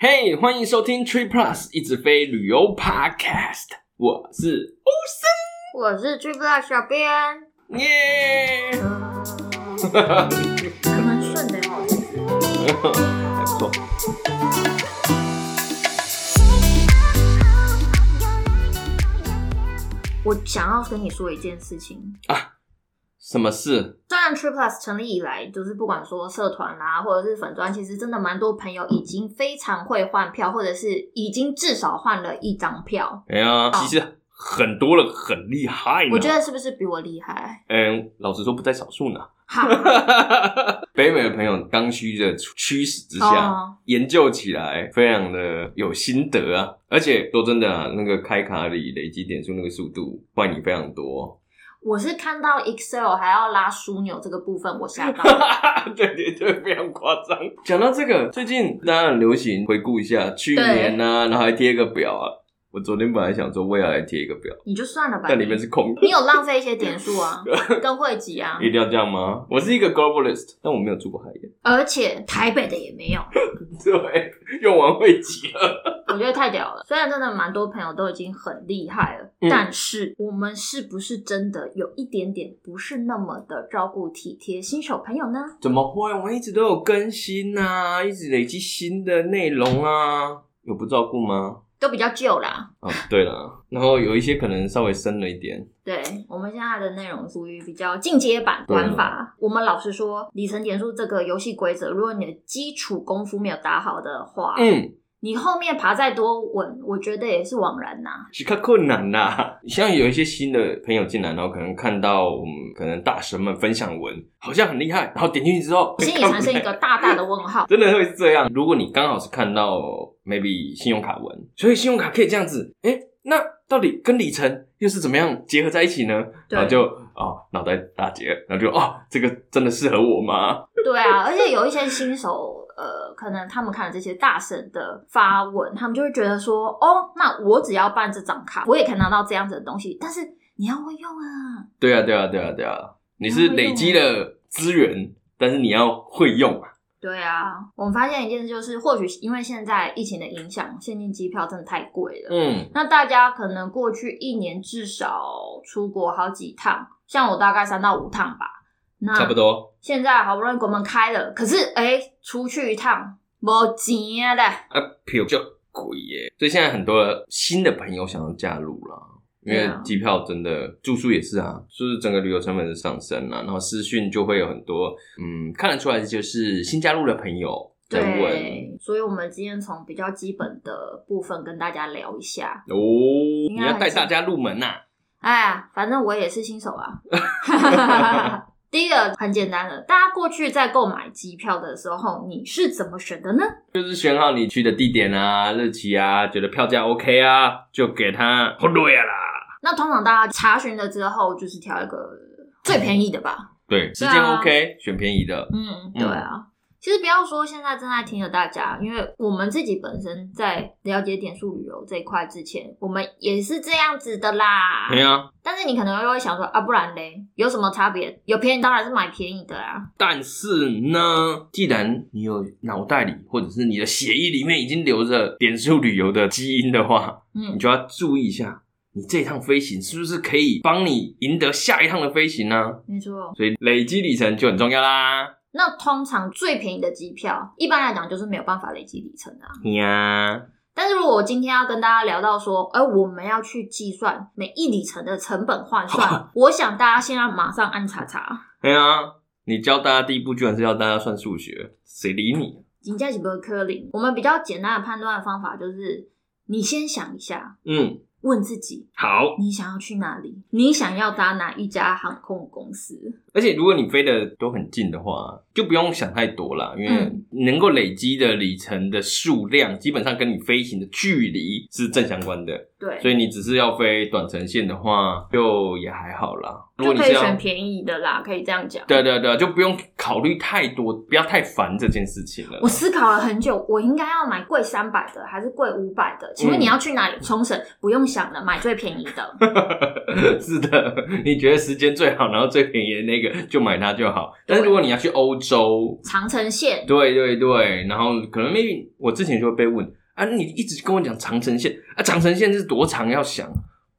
嘿，hey, 欢迎收听 Tree Plus 一直飞旅游 Podcast，我是欧森，我是 Tree Plus 小编，耶！Yeah，还蛮顺的哦，还不错。我想要跟你说一件事情。啊。什么事？虽然 Trip Plus 成立以来，就是不管说社团啦，或者是粉专，其实真的蛮多朋友已经非常会换票，或者是已经至少换了一张票。哎呀，其实很多了很厉害。我觉得是不是比我厉害？嗯，老实说不在少数呢。好，北美的朋友刚需的驱使之下，哦、研究起来非常的有心得啊。而且说真的啊，那个开卡里累积点数那个速度，换你非常多。我是看到 Excel 还要拉枢纽这个部分，我吓到。对 对对，非常夸张。讲到这个，最近大家很流行回顾一下去年啊，然后还贴一个表啊。我昨天本来想说我也要来贴一个表，你就算了吧。但里面是空的。你有浪费一些点数啊，跟会籍啊。一定要这样吗？我是一个 globalist，但我没有住过海盐，而且台北的也没有。对，用完会籍了。我觉得太屌了。虽然真的蛮多朋友都已经很厉害了，嗯、但是我们是不是真的有一点点不是那么的照顾体贴新手朋友呢？怎么会？我们一直都有更新啊，一直累积新的内容啊，有不照顾吗？都比较旧啦。哦，对了，然后有一些可能稍微深了一点。对，我们现在的内容属于比较进阶版玩法。我们老实说，里程点数这个游戏规则，如果你的基础功夫没有打好的话，嗯。你后面爬再多稳，我觉得也是枉然呐、啊，是看困难呐。像有一些新的朋友进来，然后可能看到我们可能大神们分享文，好像很厉害，然后点进去之后，心里产生一个大大的问号。真的会是这样？如果你刚好是看到 maybe 信用卡文，所以信用卡可以这样子，哎、欸、那到底跟里程又是怎么样结合在一起呢？然后就哦脑袋打结，然后就哦这个真的适合我吗？对啊，而且有一些新手。呃，可能他们看了这些大神的发文，他们就会觉得说，哦，那我只要办这张卡，我也可以拿到这样子的东西。但是你要会用啊！对啊，对啊，对啊，对啊！你是累积了资源，但是你要会用啊。对啊，我们发现一件事，就是或许因为现在疫情的影响，现金机票真的太贵了。嗯，那大家可能过去一年至少出国好几趟，像我大概三到五趟吧。那差不多。现在好不容易国门开了，可是哎、欸，出去一趟没钱的，啊，票就贵耶。所以现在很多新的朋友想要加入了，因为机票真的，住宿也是啊，就是整个旅游成本是上升了。然后私讯就会有很多，嗯，看得出来就是新加入的朋友。对，所以我们今天从比较基本的部分跟大家聊一下哦。你要带大家入门呐、啊？哎呀，反正我也是新手啊。第一个很简单的，大家过去在购买机票的时候，你是怎么选的呢？就是选好你去的地点啊、日期啊，觉得票价 OK 啊，就给他好对啦。那通常大家查询了之后，就是挑一个最便宜的吧。对，时间 OK，选便宜的。嗯，对啊。其实不要说现在正在听的大家，因为我们自己本身在了解点数旅游这一块之前，我们也是这样子的啦。对啊。但是你可能又会想说啊，不然嘞，有什么差别？有便宜当然是买便宜的啊。但是呢，既然你有脑袋里或者是你的血液里面已经留着点数旅游的基因的话，嗯，你就要注意一下，你这一趟飞行是不是可以帮你赢得下一趟的飞行呢？没错。所以累积里程就很重要啦。那通常最便宜的机票，一般来讲就是没有办法累积里程的啊。呀，但是如果我今天要跟大家聊到说，哎，我们要去计算每一里程的成本换算，我想大家现在马上按查查。对啊，你教大家第一步居然是要大家算数学，谁理你？人家是不会科林。我们比较简单的判断的方法就是，你先想一下，嗯。问自己，好，你想要去哪里？你想要搭哪一家航空公司？而且，如果你飞的都很近的话，就不用想太多啦，因为能够累积的里程的数量，基本上跟你飞行的距离是正相关的。对，所以你只是要飞短程线的话，就也还好啦。如果你是要选便宜的啦，可以这样讲。对对对，就不用考虑太多，不要太烦这件事情了。我思考了很久，我应该要买贵三百的，还是贵五百的？请问你要去哪里？冲绳？不用想了，买最便宜的。是的，你觉得时间最好，然后最便宜的那个，就买它就好。但是如果你要去欧洲，长城线，对对对，然后可能 maybe 我之前就会被问啊，你一直跟我讲长城线啊，长城线是多长？要想，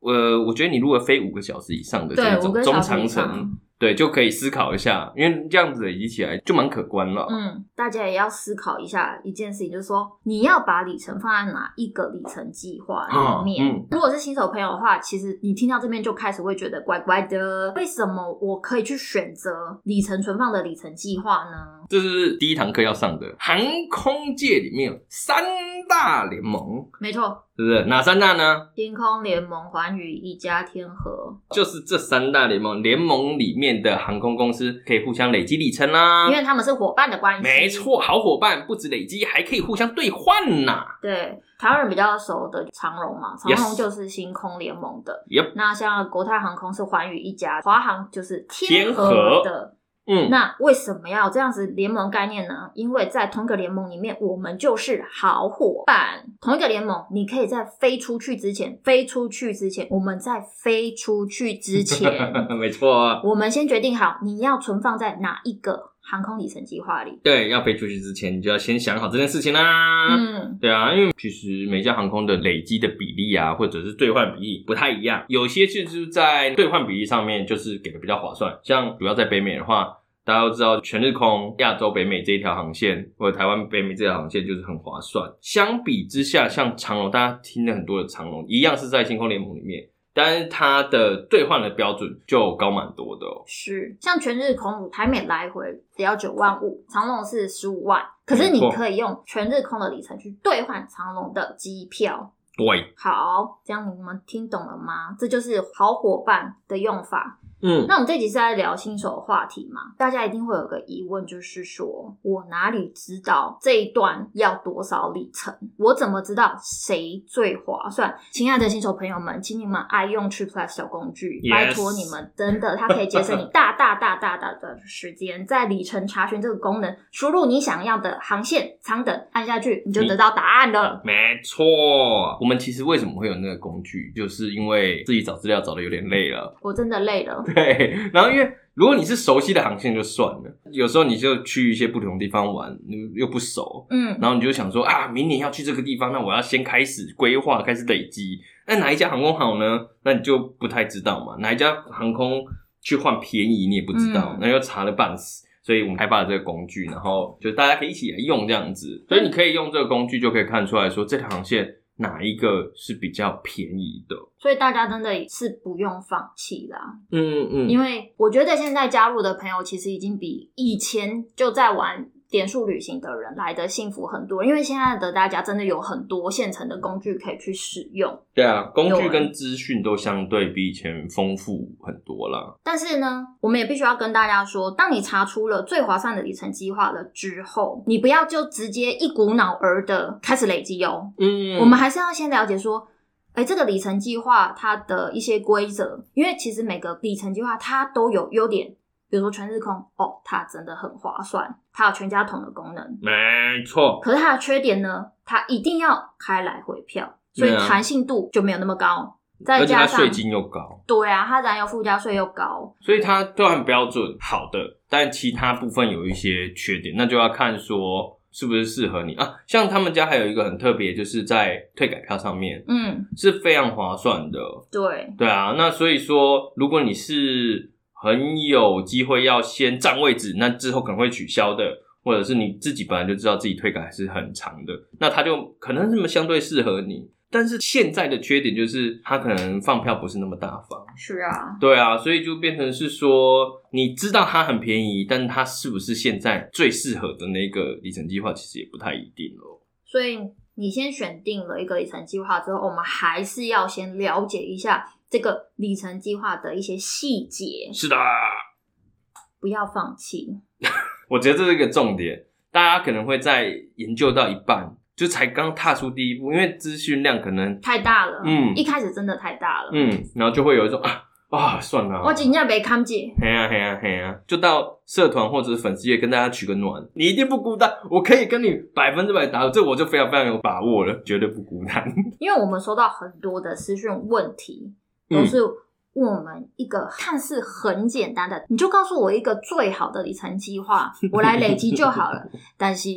呃，我觉得你如果飞五个小时以上的这种中长程。对，就可以思考一下，因为这样子累积起来就蛮可观了。嗯，大家也要思考一下一件事情，就是说你要把里程放在哪一个里程计划里面。如果是新手朋友的话，其实你听到这边就开始会觉得怪怪的。为什么我可以去选择里程存放的里程计划呢？这是第一堂课要上的，航空界里面有三大联盟，没错，是不是？哪三大呢？天空联盟、环宇、一家天河，就是这三大联盟。联盟里面的航空公司可以互相累积里程啦，因为他们是伙伴的关系。没错，好伙伴不止累积，还可以互相兑换呐。对，台湾人比较熟的长荣嘛，长荣就是星空联盟的。Yep. 那像国泰航空是环宇一家，华航就是天河的。嗯，那为什么要这样子联盟概念呢？因为在同一个联盟里面，我们就是好伙伴。同一个联盟，你可以在飞出去之前，飞出去之前，我们在飞出去之前，没错啊，我们先决定好你要存放在哪一个航空里程计划里。对，要飞出去之前，你就要先想好这件事情啦。嗯，对啊，因为其实每家航空的累积的比例啊，或者是兑换比例不太一样，有些就是在兑换比例上面就是给的比较划算，像主要在北美的话。大家都知道，全日空亚洲北美这一条航线，或者台湾北美这条航线就是很划算。相比之下，像长龙，大家听了很多的长龙，一样是在星空联盟里面，但是它的兑换的标准就高蛮多的哦。是，像全日空台美来回只要九万五，长龙是十五万，可是你可以用全日空的里程去兑换长龙的机票。对，好，这样你们听懂了吗？这就是好伙伴的用法。嗯，那我们这集是在聊新手的话题嘛？大家一定会有个疑问，就是说我哪里知道这一段要多少里程？我怎么知道谁最划算？亲爱的新手朋友们，请你们爱用 TripPlus 小工具.拜托你们，真的，它可以节省你大大大大大的时间。在里程查询这个功能，输入你想要的航线、舱等，按下去你就得到答案了。没错，我们其实为什么会有那个工具，就是因为自己找资料找的有点累了。我真的累了。对，然后因为如果你是熟悉的航线就算了，有时候你就去一些不同的地方玩，你又不熟，嗯，然后你就想说啊，明年要去这个地方，那我要先开始规划，开始累积。那哪一家航空好呢？那你就不太知道嘛。哪一家航空去换便宜，你也不知道，嗯、那又查了半死。所以我们开发了这个工具，然后就大家可以一起来用这样子。所以你可以用这个工具，就可以看出来说这条航线。哪一个是比较便宜的？所以大家真的是不用放弃啦。嗯嗯，因为我觉得现在加入的朋友其实已经比以前就在玩。点数旅行的人来的幸福很多，因为现在的大家真的有很多现成的工具可以去使用。对啊，工具跟资讯都相对比以前丰富很多啦。但是呢，我们也必须要跟大家说，当你查出了最划算的里程计划了之后，你不要就直接一股脑儿的开始累积哦。嗯，我们还是要先了解说，哎，这个里程计划它的一些规则，因为其实每个里程计划它都有优点。比如说全日空哦，它真的很划算，它有全家桶的功能，没错。可是它的缺点呢，它一定要开来回票，所以弹性度就没有那么高。再加上税金又高，对啊，它燃油附加税又高，所以它都很标准，好的。但其他部分有一些缺点，那就要看说是不是适合你啊。像他们家还有一个很特别，就是在退改票上面，嗯，是非常划算的。对，对啊。那所以说，如果你是很有机会要先占位置，那之后可能会取消的，或者是你自己本来就知道自己退改还是很长的，那他就可能这么相对适合你。但是现在的缺点就是他可能放票不是那么大方。是啊，对啊，所以就变成是说，你知道它很便宜，但是它是不是现在最适合的那个里程计划，其实也不太一定哦。所以你先选定了一个里程计划之后，我们还是要先了解一下。这个里程计划的一些细节，是的，不要放弃。我觉得这是一个重点，大家可能会在研究到一半，就才刚踏出第一步，因为资讯量可能太大了。嗯，一开始真的太大了。嗯，然后就会有一种啊啊，算了，我今天没看见。嘿呀嘿呀嘿呀，就到社团或者是粉丝页跟大家取个暖，你一定不孤单，我可以跟你百分之百答，这我就非常非常有把握了，绝对不孤单。因为我们收到很多的私讯问题。都是问我们一个看似很简单的，你就告诉我一个最好的里程计划，我来累积就好了。但是。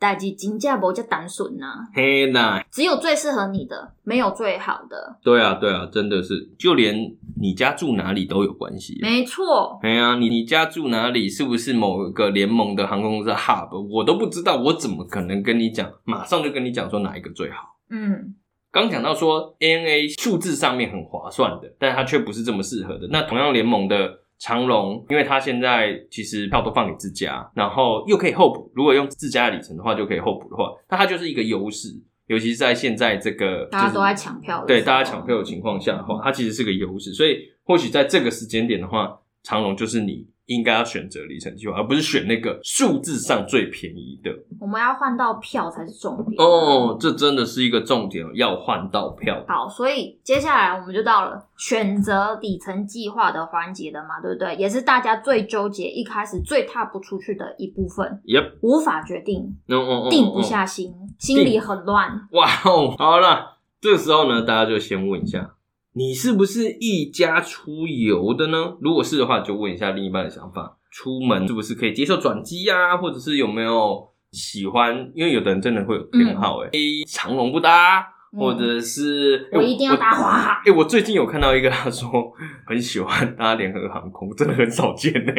代志真正无这么单纯呐，嘿呐，只有最适合你的，没有最好的。对啊，对啊，真的是，就连你家住哪里都有关系。没错。哎呀，你你家住哪里，是不是某一个联盟的航空公司 hub？我都不知道，我怎么可能跟你讲？马上就跟你讲说哪一个最好？嗯，刚讲到说 ANA 数字上面很划算的，但它却不是这么适合的。那同样联盟的。长龙，因为它现在其实票都放给自家，然后又可以候补。如果用自家的里程的话，就可以候补的话，那它就是一个优势。尤其是在现在这个大家都在抢票，对大家抢票的情况下的话，它其实是个优势。所以或许在这个时间点的话，长龙就是你。应该要选择里程计划，而不是选那个数字上最便宜的。我们要换到票才是重点哦，这真的是一个重点，要换到票。好，所以接下来我们就到了选择里程计划的环节了嘛，对不对？也是大家最纠结、一开始最踏不出去的一部分。Yep，无法决定，嗯嗯嗯，定不下心，心里很乱。哇哦，好了，这个时候呢，大家就先问一下。你是不是一家出游的呢？如果是的话，就问一下另一半的想法。出门是不是可以接受转机呀？或者是有没有喜欢？因为有的人真的会有偏好，哎、嗯长龙不搭，或者是、嗯、我一定要搭华航。哎，我最近有看到一个，他说很喜欢搭联合航空，真的很少见呢。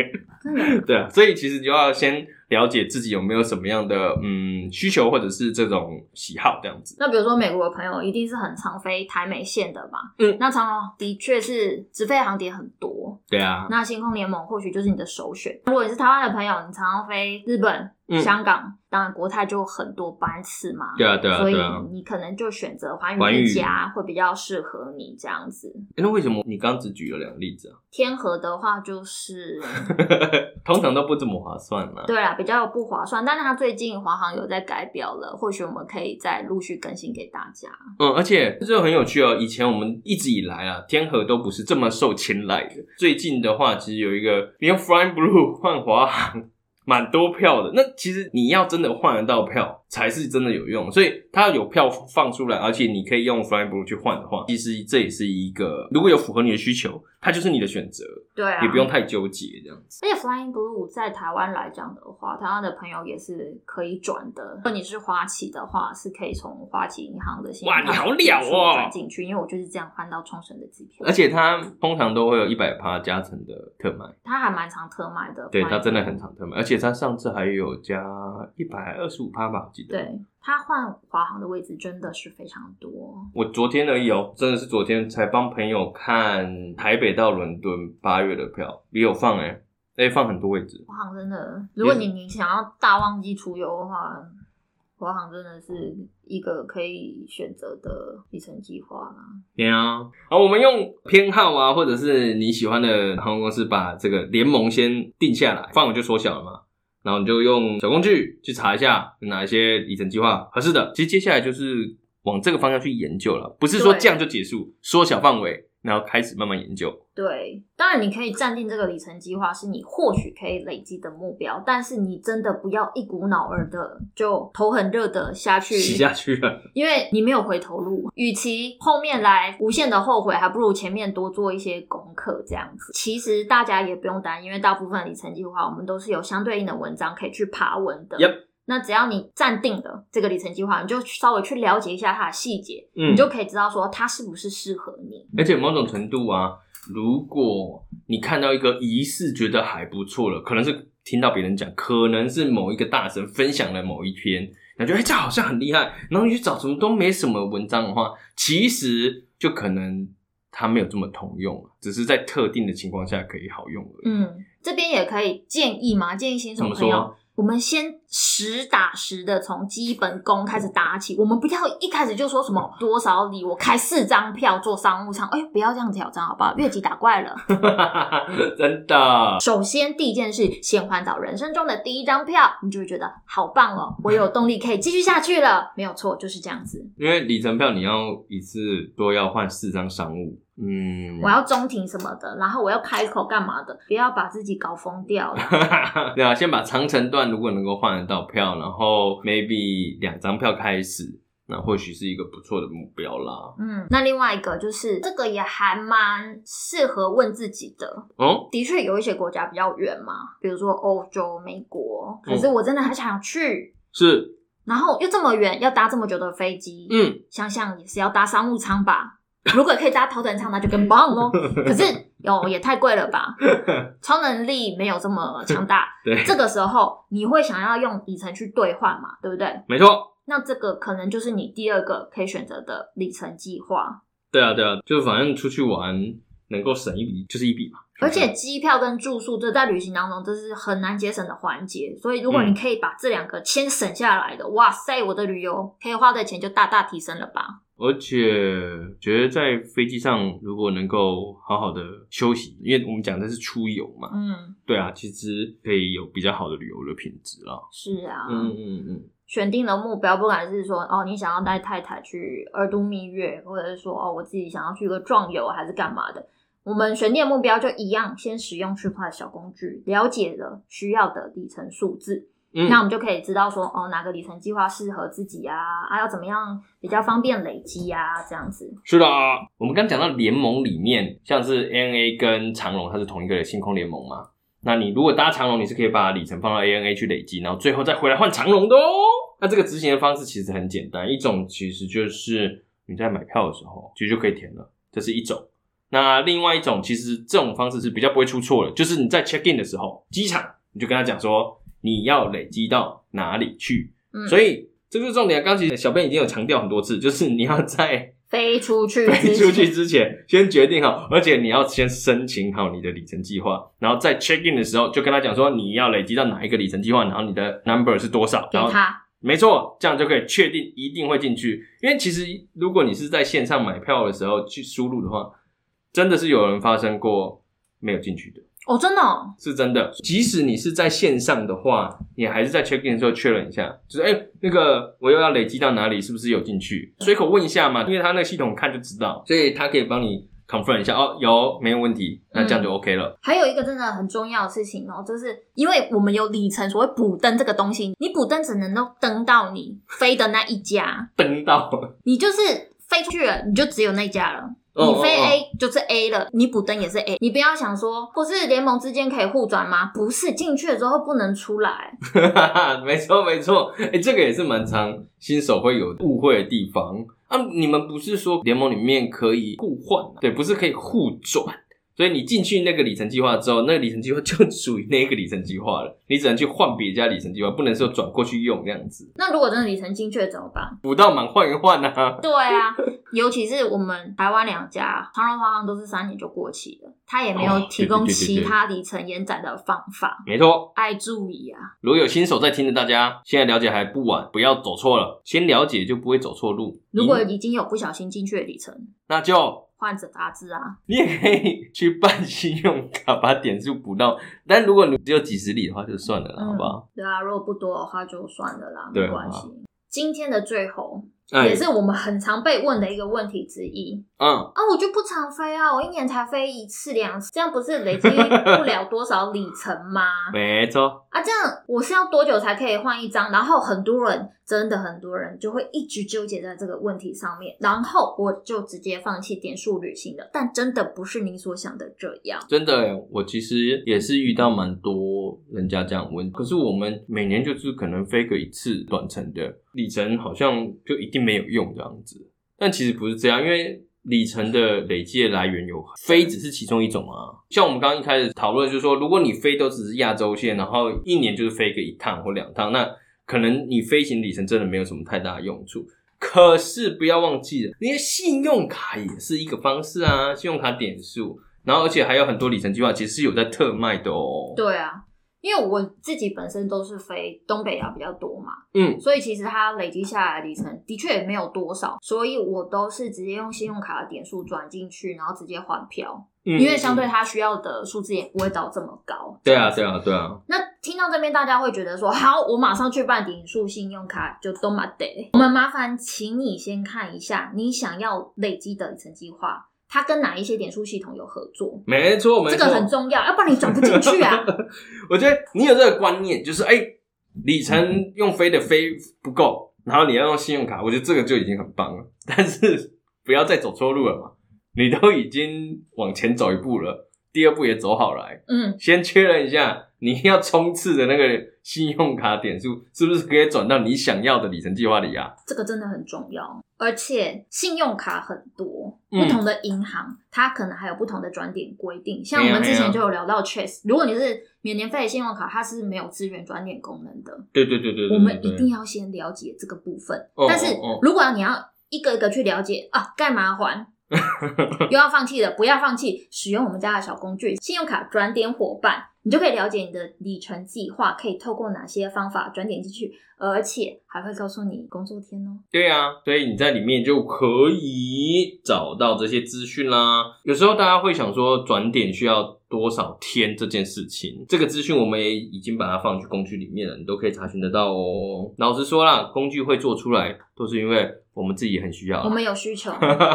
真的？对啊，所以其实就要先。了解自己有没有什么样的嗯需求或者是这种喜好这样子。那比如说美国的朋友一定是很常飞台美线的嘛？嗯，那长荣的确是直飞航点很多。对啊。那星空联盟或许就是你的首选。如果你是台湾的朋友，你常常飞日本。嗯、香港当然国泰就很多班次嘛，对啊对啊，所以你可能就选择寰宇一家会比较适合你这样子。那为什么你刚只举了两个例子啊？天河的话就是 通常都不怎么划算嘛。对啊，比较不划算，但是它最近华航有在改表了，或许我们可以再陆续更新给大家。嗯，而且这很有趣哦，以前我们一直以来啊，天河都不是这么受青睐的。最近的话，其实有一个你用 Flying Blue 换华航。蛮多票的，那其实你要真的换得到票，才是真的有用。所以它有票放出来，而且你可以用 Flying Blue 去换的话，其实这也是一个如果有符合你的需求，它就是你的选择。对啊，也不用太纠结这样子。而且 Flying Blue 在台湾来讲的话，台湾的朋友也是可以转的。如果你是花旗的话，是可以从花旗银行的信用卡哇，你好了哦，转进去，因为我就是这样换到冲绳的机票。而且它通常都会有一百趴加成的特卖，它还蛮常特卖的。对，它真的很常特卖，而且它上次还有加一百二十五趴吧，我记得。对。他换华航的位置真的是非常多。我昨天而已哦，真的是昨天才帮朋友看台北到伦敦八月的票，也有放哎，哎放很多位置。华航真的，如果你你想要大旺季出游的话，华航真的是一个可以选择的里程计划啦。对啊，好，我们用偏好啊，或者是你喜欢的航空公司，把这个联盟先定下来，范围就缩小了嘛。然后你就用小工具去查一下哪一些里程计划合适的。其实接下来就是往这个方向去研究了，不是说这样就结束，缩小范围。然后开始慢慢研究。对，当然你可以暂定这个里程计划是你或许可以累积的目标，但是你真的不要一股脑儿的就头很热的下去洗下去了，因为你没有回头路。与其后面来无限的后悔，还不如前面多做一些功课这样子。其实大家也不用担心，因为大部分里程计划我们都是有相对应的文章可以去爬文的。Yep. 那只要你暂定了这个里程计划，你就稍微去了解一下它的细节，嗯，你就可以知道说它是不是适合你。而且某种程度啊，如果你看到一个疑似觉得还不错了，可能是听到别人讲，可能是某一个大神分享了某一篇，感觉哎、欸、这好像很厉害，然后你去找什么都没什么文章的话，其实就可能它没有这么通用，只是在特定的情况下可以好用而已。嗯，这边也可以建议嘛，建议新手朋友。我们先实打实的从基本功开始打起，我们不要一开始就说什么多少里，我开四张票做商务舱，哎，不要这样挑战好不好？越级打怪了，真的。首先第一件事，先换到人生中的第一张票，你就会觉得好棒哦，我有动力可以继续下去了。没有错，就是这样子。因为里程票你要一次都要换四张商务。嗯，我要中庭什么的，然后我要开口干嘛的，不要把自己搞疯掉了。对啊，先把长城段如果能够换得到票，然后 maybe 两张票开始，那或许是一个不错的目标啦。嗯，那另外一个就是这个也还蛮适合问自己的。哦，的确有一些国家比较远嘛，比如说欧洲、美国，可是我真的很想去。是。然后又这么远，要搭这么久的飞机，嗯，想想也是要搭商务舱吧。如果可以搭头等舱，那就更棒哦。可是哟，也太贵了吧？超能力没有这么强大。对，这个时候你会想要用里程去兑换嘛？对不对？没错。那这个可能就是你第二个可以选择的里程计划。对啊，对啊，就反正出去玩能够省一笔就是一笔嘛。而且机票跟住宿，这在旅行当中这是很难节省的环节。所以如果你可以把这两个先省下来的，嗯、哇塞，我的旅游可以花的钱就大大提升了吧。而且觉得在飞机上如果能够好好的休息，因为我们讲的是出游嘛，嗯，对啊，其实可以有比较好的旅游的品质啦。是啊，嗯嗯嗯，选定了目标，不管是说哦，你想要带太太去二度蜜月，或者是说哦，我自己想要去个壮游，还是干嘛的，我们选定的目标就一样，先使用区块小工具，了解了需要的里程数字。嗯，那我们就可以知道说，哦，哪个里程计划适合自己啊？啊，要怎么样比较方便累积啊？这样子。是的，我们刚讲到联盟里面，像是 ANA 跟长荣，它是同一个星空联盟嘛。那你如果搭长龙，你是可以把里程放到 ANA 去累积，然后最后再回来换长龙的哦。那这个执行的方式其实很简单，一种其实就是你在买票的时候，其实就可以填了，这是一种。那另外一种，其实这种方式是比较不会出错的，就是你在 check in 的时候，机场你就跟他讲说。你要累积到哪里去？嗯，所以这就是重点。刚其实小编已经有强调很多次，就是你要在飞出去飞出去之前，先决定好，而且你要先申请好你的里程计划，然后在 check in 的时候就跟他讲说你要累积到哪一个里程计划，然后你的 number 是多少，然后他。没错，这样就可以确定一定会进去。因为其实如果你是在线上买票的时候去输入的话，真的是有人发生过没有进去的。哦，真的哦，是真的。即使你是在线上的话，你还是在 check in 的时候确认一下，就是哎、欸，那个我又要累积到哪里，是不是有进去？随口问一下嘛，因为他那个系统看就知道，所以他可以帮你 confirm 一下哦，有没有问题？那这样就 OK 了。嗯。还有一个真的很重要的事情哦，就是因为我们有里程，所谓补登这个东西，你补登只能够登到你飞的那一家，登到你就是飞出去了，你就只有那家了。你飞 A 就是 A 了，你补灯也是 A，你不要想说不是联盟之间可以互转吗？不是，进去了之后不能出来。没 错没错，哎、欸，这个也是蛮常新手会有误会的地方啊。你们不是说联盟里面可以互换？对，不是可以互转。所以你进去那个里程计划之后，那个里程计划就属于那个里程计划了。你只能去换别家里程计划，不能说转过去用这样子。那如果真的里程进去了怎么办？补到满换一换啊！对啊，尤其是我们台湾两家长荣、华航都是三年就过期了，他也没有提供其他里程延展的方法。没错，爱注意啊！如果有新手在听的，大家现在了解还不晚，不要走错了，先了解就不会走错路。如果已经有不小心进去的里程，那就。换着打字啊！你也可以去办信用卡，把点数补到。但如果你只有几十里的话，就算了啦，嗯、好不好？对啊，如果不多的话，就算了啦，没关系。今天的最后。也是我们很常被问的一个问题之一。嗯啊，我就不常飞啊，我一年才飞一次两次，这样不是累积不了多少里程吗？没错。啊，这样我是要多久才可以换一张？然后很多人，真的很多人就会一直纠结在这个问题上面，然后我就直接放弃点数旅行了。但真的不是你所想的这样。真的，我其实也是遇到蛮多人家这样问，可是我们每年就是可能飞个一次短程的。里程好像就一定没有用这样子，但其实不是这样，因为里程的累积的来源有飞只是其中一种啊。像我们刚刚一开始讨论，就是说，如果你飞都只是亚洲线，然后一年就是飞个一趟或两趟，那可能你飞行里程真的没有什么太大的用处。可是不要忘记了，那些信用卡也是一个方式啊，信用卡点数，然后而且还有很多里程计划其实是有在特卖的哦。对啊。因为我自己本身都是飞东北亚比较多嘛，嗯，所以其实它累积下来的里程的确也没有多少，所以我都是直接用信用卡的点数转进去，然后直接换票，嗯，因为相对它需要的数字也不会到这么高。对啊，对啊，对啊。那听到这边，大家会觉得说，好，我马上去办点数信用卡就都嘛得。我们麻烦请你先看一下你想要累积的里程计划。它跟哪一些点数系统有合作？没错，没错，这个很重要，要不然你转不进去啊。我觉得你有这个观念，就是哎、欸，里程用飞的飞不够，然后你要用信用卡，我觉得这个就已经很棒了。但是不要再走错路了嘛，你都已经往前走一步了，第二步也走好来，嗯，先确认一下你要冲刺的那个信用卡点数是不是可以转到你想要的里程计划里啊？这个真的很重要，而且信用卡很多，不同的银行、嗯、它可能还有不同的转点规定。像我们之前就有聊到 Chase，如果你是免年费的信用卡，它是没有支援转点功能的。对对对对，对，我们一定要先了解这个部分。哦、但是如果你要一个一个去了解啊，干嘛还？又要放弃了，不要放弃，使用我们家的小工具——信用卡转点伙伴。你就可以了解你的里程计划可以透过哪些方法转点进去，而且还会告诉你工作天哦。对啊，所以你在里面就可以找到这些资讯啦。有时候大家会想说转点需要多少天这件事情，这个资讯我们也已经把它放去工具里面了，你都可以查询得到哦。老实说啦，工具会做出来都是因为我们自己很需要，我们有需求。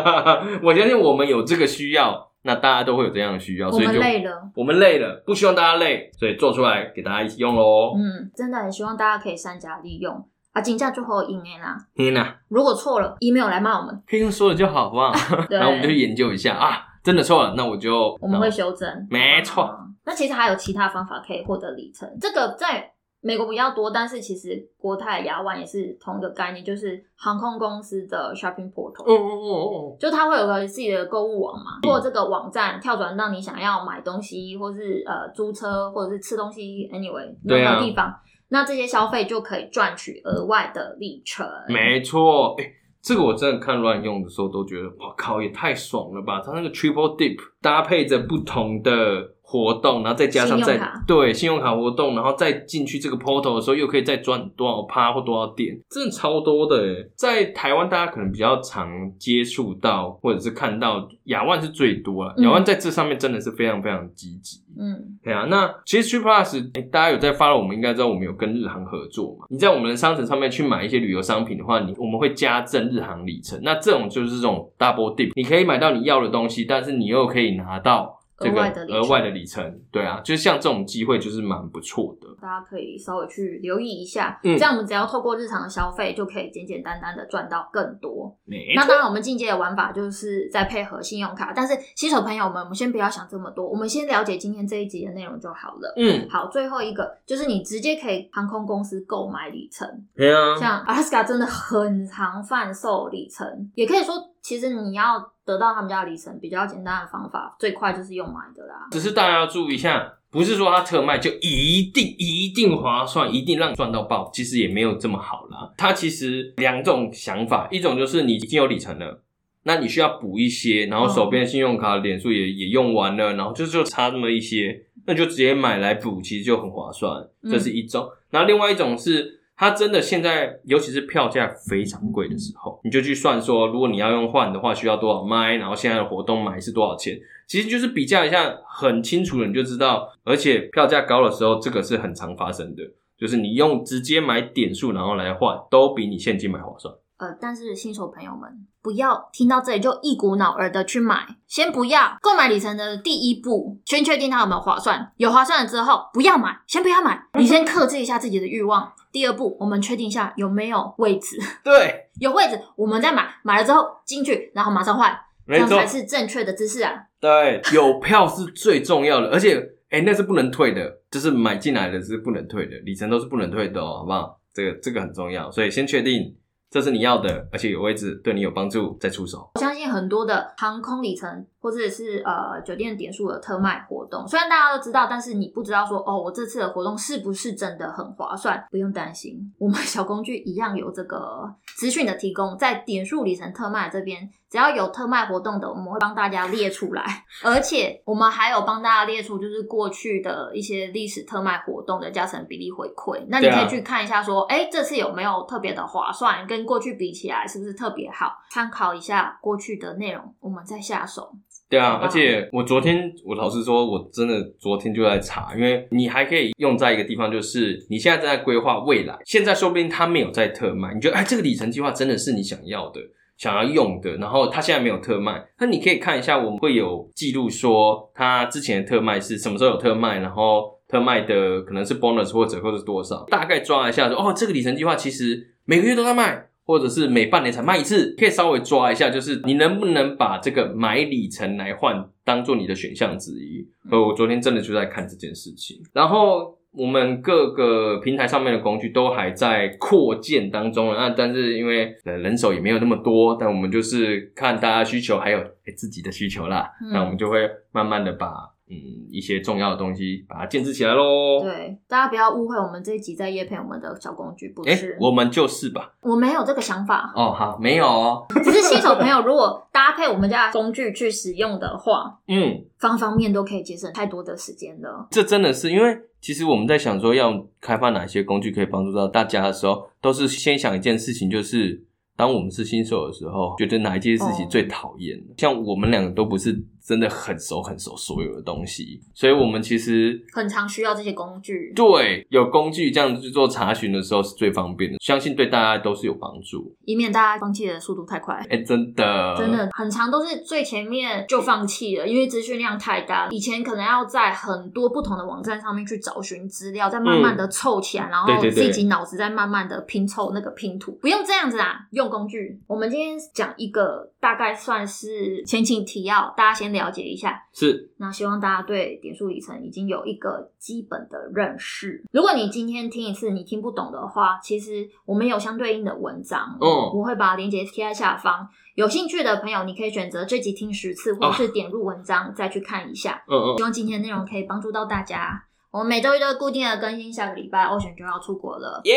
我相信我们有这个需要。那大家都会有这样的需要，所以就我们累了，我们累了，不希望大家累，所以做出来给大家一起用喽。嗯，真的很希望大家可以善加利用啊！金价最后赢哎啦，赢啦！如果错了，email 来骂我们，可以用说了就好，好不好？然后我们就去研究一下啊，真的错了，那我就我们会修正，没错。那其实还有其他方法可以获得里程，这个在。美国比较多，但是其实国泰亚万也是同一个概念，就是航空公司的 shopping portal。哦哦哦哦，就它会有个自己的购物网嘛，通过这个网站跳转到你想要买东西，或是呃租车，或者是吃东西，anyway 那个地方，啊、那这些消费就可以赚取额外的里程。没错，哎、欸，这个我真的看乱用的时候都觉得，我靠，也太爽了吧！它那个 triple dip 搭配着不同的。活动，然后再加上再对信用卡活动，然后再进去这个 portal 的时候，又可以再赚多少趴或多少点，真的超多的诶。在台湾，大家可能比较常接触到或者是看到亚万是最多了，亚万在这上面真的是非常非常积极。嗯，对啊。那其实 TripPlus，诶大家有在 follow 我们应该知道我们有跟日航合作嘛？你在我们的商城上面去买一些旅游商品的话，你我们会加赠日航里程。那这种就是这种 double dip，你可以买到你要的东西，但是你又可以拿到。这个额外的里程，对啊，就像这种机会就是蛮不错的，大家可以稍微去留意一下。嗯，这样我们只要透过日常的消费，就可以简简单单的赚到更多。那当然，我们进阶的玩法就是在配合信用卡，但是新手朋友们，我们先不要想这么多，我们先了解今天这一集的内容就好了。嗯，好，最后一个就是你直接可以航空公司购买里程。对啊，像 Alaska 真的很常贩售里程，也可以说，其实你要。得到他们家的里程比较简单的方法，最快就是用买的啦。只是大家要注意一下，不是说它特卖就一定一定划算，一定让你赚到爆，其实也没有这么好啦。它其实两种想法，一种就是你已经有里程了，那你需要补一些，然后手边信用卡的点数也也用完了，然后就就差那么一些，那就直接买来补，其实就很划算。这是一种。嗯、然后另外一种是。它真的现在，尤其是票价非常贵的时候，你就去算说，如果你要用换的话，需要多少麦，然后现在的活动买是多少钱，其实就是比较一下，很清楚的你就知道。而且票价高的时候，这个是很常发生的，就是你用直接买点数然后来换，都比你现金买划算。呃，但是新手朋友们不要听到这里就一股脑儿的去买，先不要购买里程的第一步，先确定它有没有划算，有划算了之后不要买，先不要买，你先克制一下自己的欲望。第二步，我们确定一下有没有位置，对，有位置我们再买，买了之后进去，然后马上换，这样才是正确的姿势啊。对，有票是最重要的，而且哎、欸，那是不能退的，就是买进来的是不能退的，里程都是不能退的哦，好不好？这个这个很重要，所以先确定。这是你要的，而且有位置，对你有帮助，再出手。我相信很多的航空里程或者是呃酒店点数的特卖活动，虽然大家都知道，但是你不知道说哦，我这次的活动是不是真的很划算？不用担心，我们小工具一样有这个资讯的提供，在点数里程特卖这边。只要有特卖活动的，我们会帮大家列出来，而且我们还有帮大家列出就是过去的一些历史特卖活动的加成比例回馈。那你可以去看一下，说，哎、这次有没有特别的划算，跟过去比起来是不是特别好？参考一下过去的内容，我们再下手。对啊，而且我昨天，我老实说，我真的昨天就在查，因为你还可以用在一个地方，就是你现在正在规划未来，现在说不定他没有在特卖，你觉得，哎，这个里程计划真的是你想要的。想要用的，然后他现在没有特卖，那你可以看一下，我们会有记录说他之前的特卖是什么时候有特卖，然后特卖的可能是 bonus 或折扣是多少，大概抓一下说，哦，这个里程计划其实每个月都在卖，或者是每半年才卖一次，可以稍微抓一下，就是你能不能把这个买里程来换当做你的选项之一。呃，我昨天真的就在看这件事情，然后。我们各个平台上面的工具都还在扩建当中，那但是因为呃人手也没有那么多，但我们就是看大家需求还有自己的需求啦，嗯、那我们就会慢慢的把。嗯，一些重要的东西，把它建置起来喽。对，大家不要误会，我们这一集在夜配我们的小工具，不是？欸、我们就是吧。我没有这个想法。哦，好，没有哦。只是新手朋友如果搭配我们家的工具去使用的话，嗯，方方面都可以节省太多的时间了。这真的是因为，其实我们在想说要开发哪些工具可以帮助到大家的时候，都是先想一件事情，就是当我们是新手的时候，觉得哪一件事情最讨厌。哦、像我们两个都不是。真的很熟很熟所有的东西，所以我们其实很常需要这些工具。对，有工具这样子去做查询的时候是最方便的，相信对大家都是有帮助，以免大家放弃的速度太快。哎、欸，真的，真的很常都是最前面就放弃了，因为资讯量太大。以前可能要在很多不同的网站上面去找寻资料，再慢慢的凑起来，嗯、然后自己脑子再慢慢的拼凑那个拼图。不用这样子啊，用工具。我们今天讲一个大概算是前情提要，大家先。了解一下，是。那希望大家对点数里程已经有一个基本的认识。如果你今天听一次你听不懂的话，其实我们有相对应的文章，嗯，我会把链接贴在下方。有兴趣的朋友，你可以选择这集听十次，或者是点入文章再去看一下。嗯嗯。希望今天的内容可以帮助到大家。我们每周一都固定的更新，下个礼拜 Ocean 就要出国了，耶！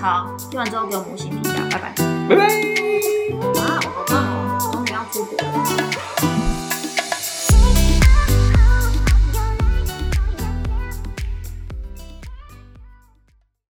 好，听完之后给我们五星评价，拜拜，拜拜。